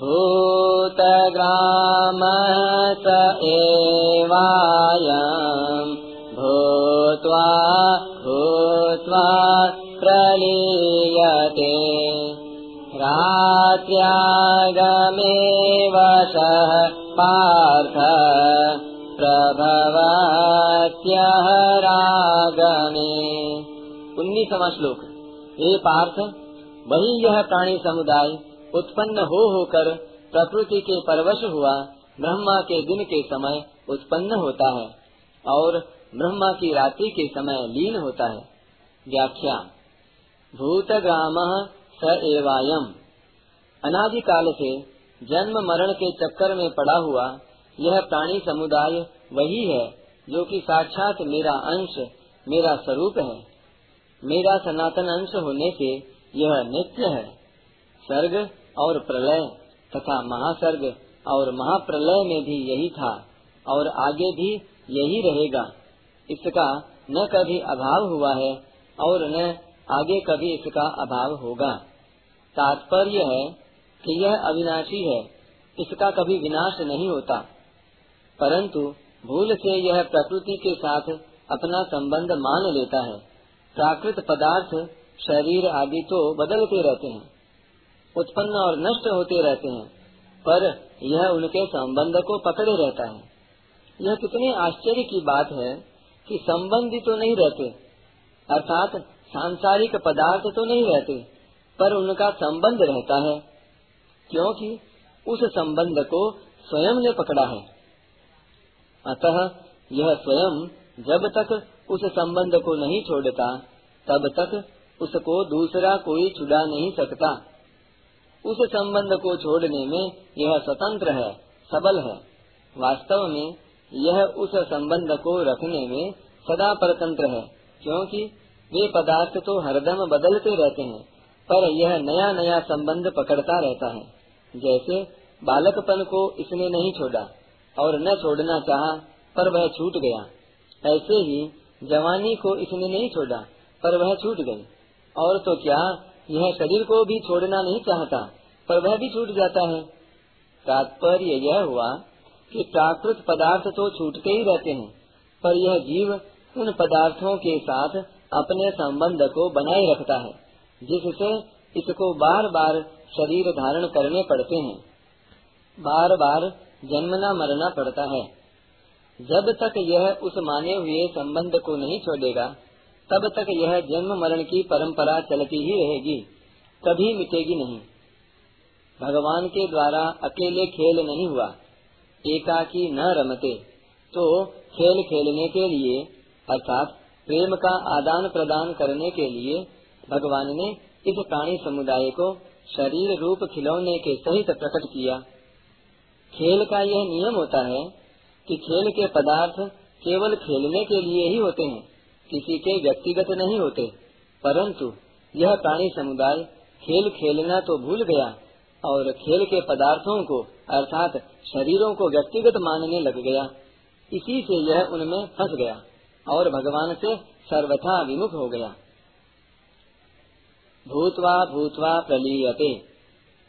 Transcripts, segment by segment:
भूतग्राम स एवायम् भूत्वा भूत्वा प्रलीयते। रात्यागमे वशः पार्थ प्रभवत्यः रागमे। उन्नीसवा श्लोक हे पार्थ वही यह प्राणी समुदाय उत्पन्न हो होकर प्रकृति के परवश हुआ, ब्रह्मा के दिन के समय उत्पन्न होता है और ब्रह्मा की रात्रि के समय लीन होता है। व्याख्या, भूतग्राम स एवायम। अनादिकाल से जन्म मरण के चक्कर में पड़ा हुआ यह प्राणी समुदाय वही है जो कि साक्षात मेरा अंश, मेरा स्वरूप है। मेरा सनातन अंश होने से यह नित्य है। सर्ग और प्रलय तथा महासर्ग और महाप्रलय में भी यही था और आगे भी यही रहेगा। इसका न कभी अभाव हुआ है और न आगे कभी इसका अभाव होगा। तात्पर्य है कि यह अविनाशी है, इसका कभी विनाश नहीं होता। परंतु भूल से यह प्रकृति के साथ अपना संबंध मान लेता है। प्राकृत पदार्थ, शरीर आदि तो बदलते रहते हैं। उत्पन्न और नष्ट होते रहते हैं, पर यह उनके संबंध को पकड़े रहता है। यह कितने आश्चर्य की बात है कि संबंधी तो नहीं रहते, अर्थात सांसारिक पदार्थ तो नहीं रहते, पर उनका संबंध रहता है, क्योंकि उस संबंध को स्वयं ने पकड़ा है। अतः यह स्वयं जब तक उस संबंध को नहीं छोड़ता, तब तक उसको दूसरा कोई छुड़ा नहीं सकता। उस संबंध को छोड़ने में यह स्वतंत्र है, सबल है। वास्तव में यह उस संबंध को रखने में सदा परतंत्र है, क्योंकि वे पदार्थ तो हरदम बदलते रहते हैं, पर यह नया नया संबंध पकड़ता रहता है। जैसे बालकपन को इसने नहीं छोड़ा और न छोड़ना चाहा, पर वह छूट गया। ऐसे ही जवानी को इसने नहीं छोड़ा, पर वह छूट गई। और तो क्या, यह शरीर को भी छोड़ना नहीं चाहता? पर वह भी छूट जाता है। तात्पर्य यह हुआ कि प्राकृत पदार्थ तो छूटते ही रहते हैं, पर यह जीव उन पदार्थों के साथ अपने संबंध को बनाए रखता है, जिससे इसको बार बार शरीर धारण करने पड़ते हैं। बार बार जन्मना मरना पड़ता है। जब तक यह उस माने हुए संबंध को नहीं छोड़ेगा, तब तक यह जन्म मरण की परंपरा चलती ही रहेगी, कभी मिटेगी नहीं। भगवान के द्वारा अकेले खेल नहीं हुआ। एकाकी न रमते। तो खेल खेलने के लिए, अर्थात प्रेम का आदान प्रदान करने के लिए, भगवान ने इस प्राणी समुदाय को शरीर रूप खिलौने के सहित प्रकट किया। खेल का यह नियम होता है कि खेल के पदार्थ केवल खेलने के लिए ही होते हैं, किसी के व्यक्तिगत नहीं होते। परंतु यह प्राणी समुदाय खेल खेलना तो भूल गया और खेल के पदार्थों को, अर्थात शरीरों को व्यक्तिगत मानने लग गया। इसी से यह उनमें फंस गया और भगवान से सर्वथा विमुख हो गया। भूतवा भूतवा प्रलीयते।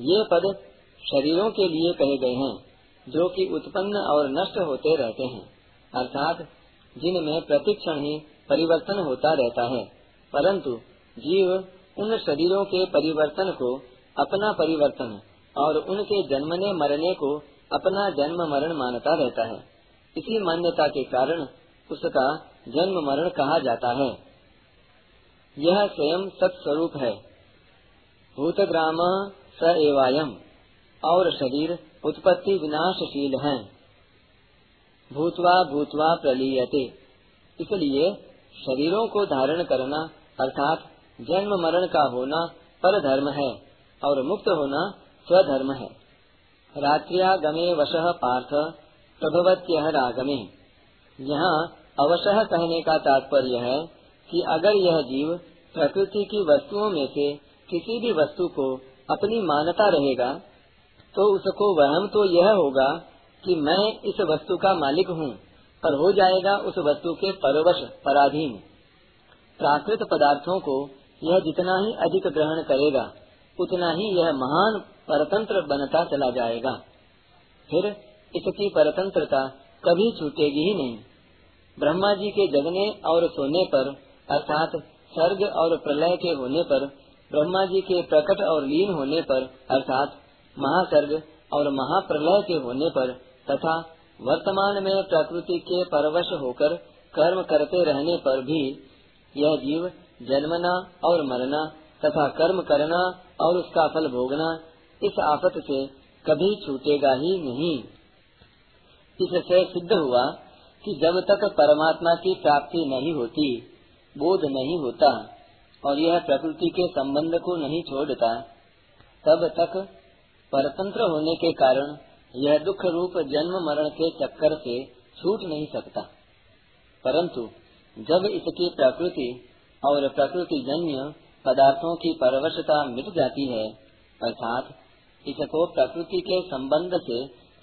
ये पद शरीरों के लिए कहे गए हैं, जो कि उत्पन्न और नष्ट होते रहते हैं, अर्थात जिनमें प्रतिक्षण ही परिवर्तन होता रहता है, परंतु जीव उन शरीरों के परिवर्तन को अपना परिवर्तन और उनके जन्मने मरने को अपना जन्म मरण मानता रहता है। इसी मान्यता के कारण उसका जन्म मरण कहा जाता है। यह स्वयं सत्स्वरूप है। भूतग्राम स एवायम, और शरीर उत्पत्ति विनाशशील है। भूतवा भूतवा प्रलीयते, इसलिए शरीरों को धारण करना अर्थात जन्म मरण का होना पर धर्म है। और मुक्त होना स्वधर्म है। रात्रिया गमे वश पार्थ प्रभवत्य रागमे। यहाँ अवश्य कहने का तात्पर्य है कि अगर यह जीव प्रकृति की वस्तुओं में से किसी भी वस्तु को अपनी मानता रहेगा तो उसको वहम तो यह होगा कि मैं इस वस्तु का मालिक हूँ पर हो जाएगा उस वस्तु के परवश, पराधीन। प्राकृत पदार्थों को यह जितना ही अधिक ग्रहण करेगा उतना ही यह महान परतंत्र बनता चला जाएगा। फिर इसकी परतंत्रता कभी छूटेगी ही नहीं। ब्रह्मा जी के जगने और सोने पर, अर्थात सर्ग और प्रलय के होने पर, ब्रह्मा जी के प्रकट और लीन होने पर, अर्थात महासर्ग और महाप्रलय के होने पर, तथा वर्तमान में प्रकृति के परवश होकर कर्म करते रहने पर भी, यह जीव जन्मना और मरना तथा कर्म करना और उसका फल भोगना इस आफत से कभी छूटेगा ही नहीं। इससे सिद्ध हुआ कि जब तक परमात्मा की प्राप्ति नहीं होती, बोध नहीं होता और यह प्रकृति के संबंध को नहीं छोड़ता, तब तक परतंत्र होने के कारण यह दुख रूप जन्म मरण के चक्कर से छूट नहीं सकता। परंतु जब इसकी प्रकृति और प्रकृति जन्य पदार्थों की परवशता मिट जाती है, अर्थात इसको प्रकृति के संबंध से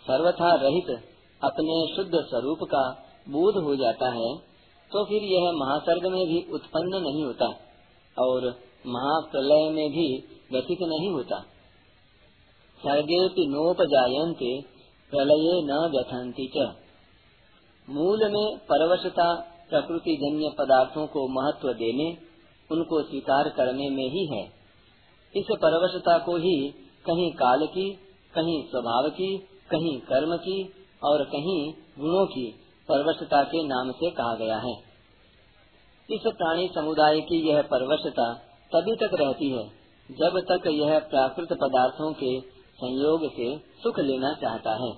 सर्वथा रहित अपने शुद्ध स्वरूप का बोध हो जाता है तो फिर यह महासर्ग में भी उत्पन्न नहीं होता और महाप्रलय में भी व्यथित नहीं होता। सर्गे नोपजायन्ते, प्रलये न व्यथंती च। मूल में परवशता प्रकृति जन्य पदार्थों को महत्व देने उनको स्वीकार करने में ही है। इस परवशता को ही कहीं काल की, कहीं स्वभाव की, कहीं कर्म की और कहीं गुणों की परवशता के नाम से कहा गया है। इस प्राणी समुदाय की यह परवशता तभी तक रहती है जब तक यह प्राकृत पदार्थों के संयोग से सुख लेना चाहता है।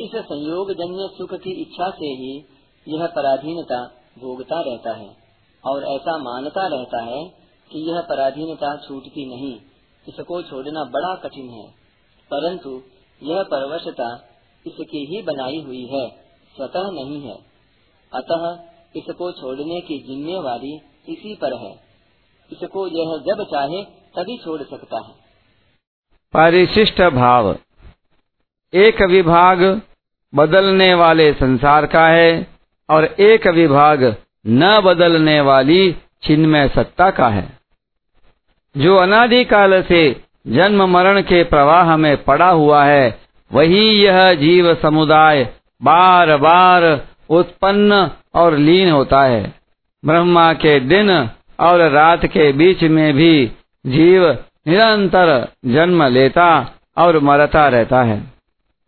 इस संयोग जन्य सुख की इच्छा से ही यह पराधीनता भोगता रहता है। और ऐसा मानता रहता है कि यह पराधीनता छूटती नहीं, इसको छोड़ना बड़ा कठिन है। परंतु यह परवशता इसकी ही बनाई हुई है, स्वतः नहीं है। अतः इसको छोड़ने की जिम्मेवारी इसी पर है। इसको यह जब चाहे तभी छोड़ सकता है। परिशिष्ट भाव। एक विभाग बदलने वाले संसार का है और एक विभाग न बदलने वाली चिन्मय सत्ता का है। जो अनादिकाल से जन्म मरण के प्रवाह में पड़ा हुआ है, वही यह जीव समुदाय बार बार उत्पन्न और लीन होता है। ब्रह्मा के दिन और रात के बीच में भी जीव निरंतर जन्म लेता और मरता रहता है।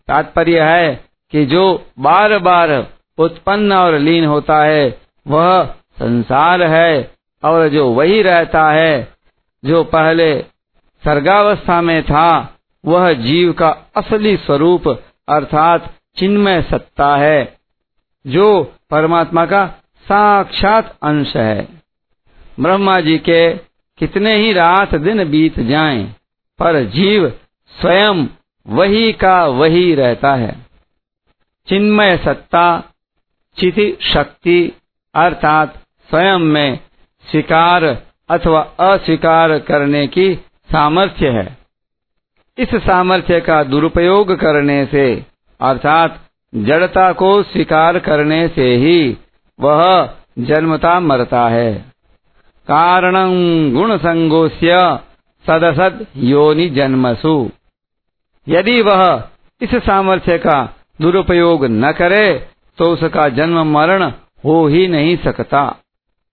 तात्पर्य है कि जो बार बार उत्पन्न और लीन होता है वह संसार है और जो वही रहता है जो पहले सर्गावस्था में था वह जीव का असली स्वरूप अर्थात चिन्मय सत्ता है जो परमात्मा का साक्षात अंश है। ब्रह्मा जी के कितने ही रात दिन बीत जाएँ, पर जीव स्वयं वही का वही रहता है। चिन्मय सत्ता चिति शक्ति अर्थात स्वयं में स्वीकार अथवा अस्वीकार करने की सामर्थ्य है। इस सामर्थ्य का दुरुपयोग करने से, अर्थात जड़ता को स्वीकार करने से ही वह जन्मता मरता है। कारण गुण संगोष्य सदसद योनि जन्मसु। यदि वह इस सामर्थ्य का दुरुपयोग न करे तो उसका जन्म मरण हो ही नहीं सकता।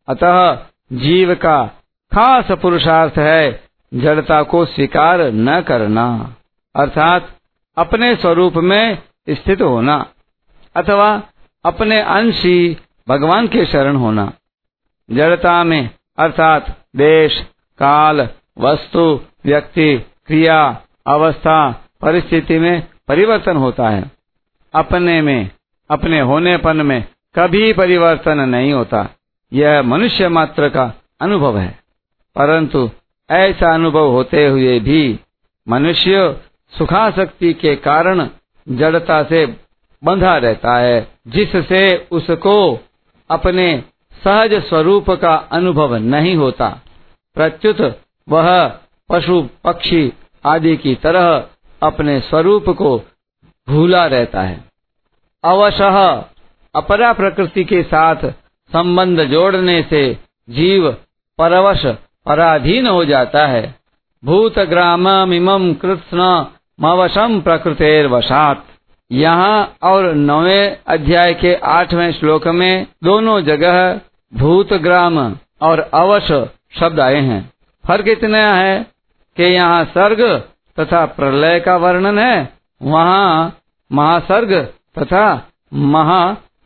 अतः जीव का खास पुरुषार्थ है, जड़ता को स्वीकार न करना, अर्थात अपने स्वरूप में स्थित होना, अथवा अपने अंश भगवान के शरण होना। जड़ता में, अर्थात देश, काल, वस्तु, व्यक्ति, क्रिया, अवस्था, परिस्थिति में परिवर्तन होता है। अपने में, अपने होनेपन में कभी परिवर्तन नहीं होता। यह मनुष्य मात्र का अनुभव है। परंतु ऐसा अनुभव होते हुए भी मनुष्य सुखाशक्ति के कारण जड़ता से बंधा रहता है, जिससे उसको अपने सहज स्वरूप का अनुभव नहीं होता। प्रत्युत वह पशु, पक्षी आदि की तरह अपने स्वरूप को भूला रहता है। अवशः अपरा प्रकृति के साथ संबंध जोड़ने से जीव परवश पराधीन हो जाता है। भूत ग्राम भूतग्राममिमं कृत्स्न मवशम प्रकृतेर्वशात। यहाँ और नवे अध्याय के आठवें श्लोक में दोनों जगह भूतग्राम और अवश शब्द आए हैं। फ़र्क इतना है कि यहाँ सर्ग तथा प्रलय का वर्णन है। वहाँ महासर्ग तथा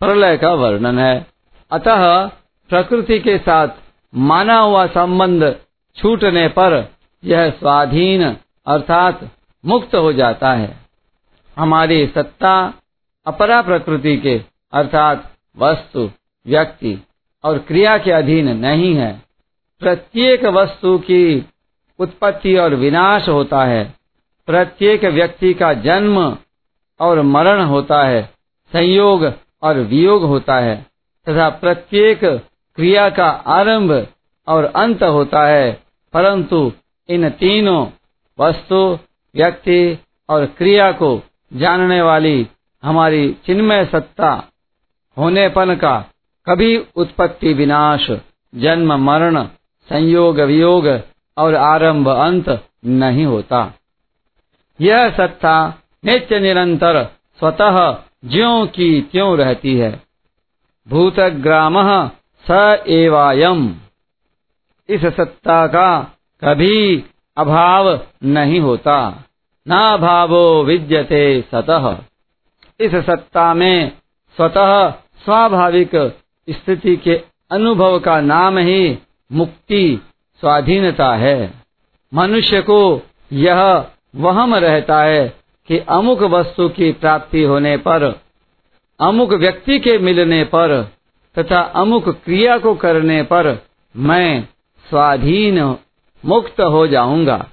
महाप्रलय का वर्णन है। अतः प्रकृति के साथ माना हुआ संबंध छूटने पर यह स्वाधीन अर्थात मुक्त हो जाता है। हमारी सत्ता अपरा प्रकृति के अर्थात वस्तु, व्यक्ति और क्रिया के अधीन नहीं है। प्रत्येक वस्तु की उत्पत्ति और विनाश होता है। प्रत्येक व्यक्ति का जन्म और मरण होता है। संयोग और वियोग होता है, तथा प्रत्येक क्रिया का आरंभ और अंत होता है। परंतु इन तीनों वस्तु, व्यक्ति और क्रिया को जानने वाली हमारी चिन्मय सत्ता होनेपन का कभी उत्पत्ति विनाश, जन्म, मरण, संयोग, वियोग और आरंभ, अंत नहीं होता। यह सत्ता नित्य निरंतर स्वतः ज्यों की त्यों रहती है। भूतग्राम स एवायम। इस सत्ता का कभी अभाव नहीं होता। ना भावो विद्यते सतह इस सत्ता में स्वतः स्वाभाविक स्थिति के अनुभव का नाम ही मुक्ति, स्वाधीनता है। मनुष्य को यह वहम रहता है कि अमुक वस्तु की प्राप्ति होने पर, अमुक व्यक्ति के मिलने पर, तथा अमुक क्रिया को करने पर मैं स्वाधीन मुक्त हो जाऊँगा।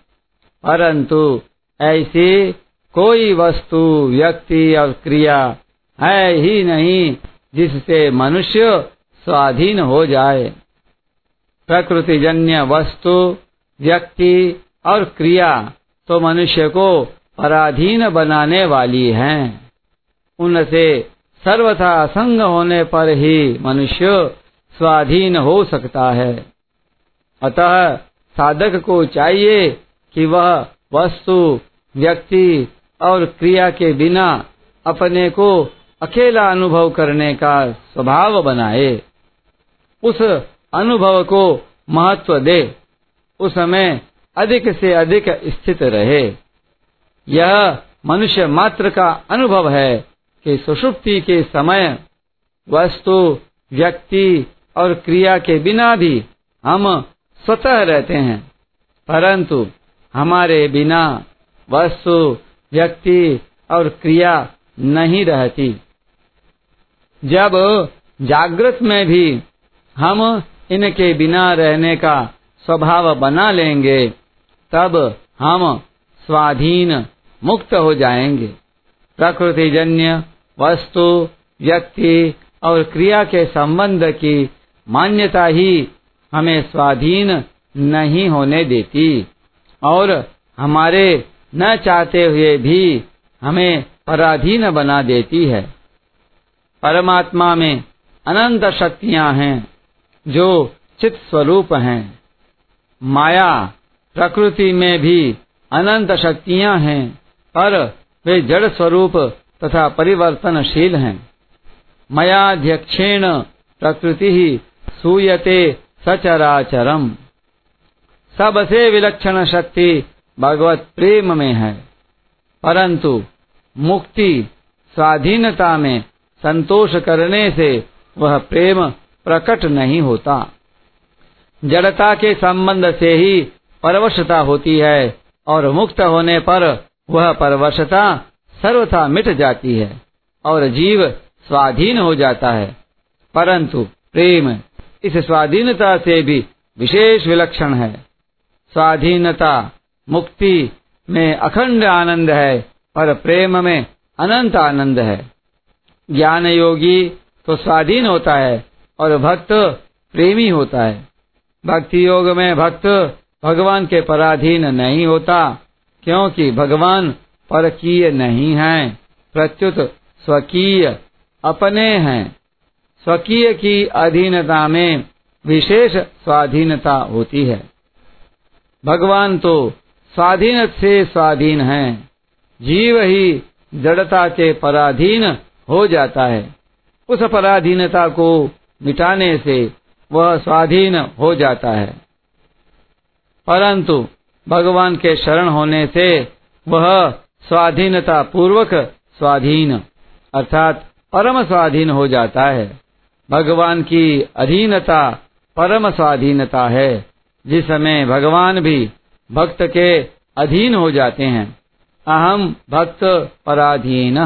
परंतु ऐसी कोई वस्तु, व्यक्ति और क्रिया है ही नहीं जिससे मनुष्य स्वाधीन हो जाए। प्रकृति जन्य वस्तु, व्यक्ति और क्रिया तो मनुष्य को पराधीन बनाने वाली हैं। उनसे सर्वथा असंग होने पर ही मनुष्य स्वाधीन हो सकता है। अतः साधक को चाहिए कि वह वस्तु, व्यक्ति और क्रिया के बिना अपने को अकेला अनुभव करने का स्वभाव बनाए। उस अनुभव को महत्व दे। उसमें अधिक से अधिक स्थित रहे। यह मनुष्य मात्र का अनुभव है कि सुषुप्ति के समय वस्तु, व्यक्ति और क्रिया के बिना भी हम स्वतः रहते हैं। परंतु हमारे बिना वस्तु, व्यक्ति और क्रिया नहीं रहती। जब जागृत में भी हम इनके बिना रहने का स्वभाव बना लेंगे, तब हम स्वाधीन मुक्त हो जाएँगे। प्रकृति जन्य वस्तु, व्यक्ति और क्रिया के संबंध की मान्यता ही हमें स्वाधीन नहीं होने देती। और हमारे न चाहते हुए भी हमें पराधीन बना देती है। परमात्मा में अनंत शक्तियाँ हैं, जो चित स्वरूप हैं। माया प्रकृति में भी अनंत शक्तियाँ हैं, पर वे जड़ स्वरूप तथा परिवर्तनशील हैं। मयाध्यक्षेण प्रकृति ही सूयते सचराचरम। सबसे विलक्षण शक्ति भगवत प्रेम में है। परंतु मुक्ति स्वाधीनता में संतोष करने से वह प्रेम प्रकट नहीं होता। जड़ता के संबंध से ही परवशता होती है और मुक्त होने पर वह परवशता सर्वथा मिट जाती है और जीव स्वाधीन हो जाता है। परंतु प्रेम इस स्वाधीनता से भी विशेष विलक्षण है। स्वाधीनता मुक्ति में अखंड आनंद है पर प्रेम में अनंत आनंद है। ज्ञान योगी तो स्वाधीन होता है और भक्त प्रेमी होता है। भक्ति योग में भक्त भगवान के पराधीन नहीं होता, क्योंकि भगवान परकीय नहीं है, प्रत्युत स्वकीय अपने हैं। स्वकीय की अधीनता में विशेष स्वाधीनता होती है। भगवान तो स्वाधीन से स्वाधीन है, जीव ही जड़ता के पराधीन हो जाता है। उस पराधीनता को मिटाने से वह स्वाधीन हो जाता है। परंतु भगवान के शरण होने से वह स्वाधीनता पूर्वक स्वाधीन, अर्थात परम स्वाधीन हो जाता है। भगवान की अधीनता परम स्वाधीनता है, जिस समय भगवान भी भक्त के अधीन हो जाते हैं। अहम भक्त पराधीन।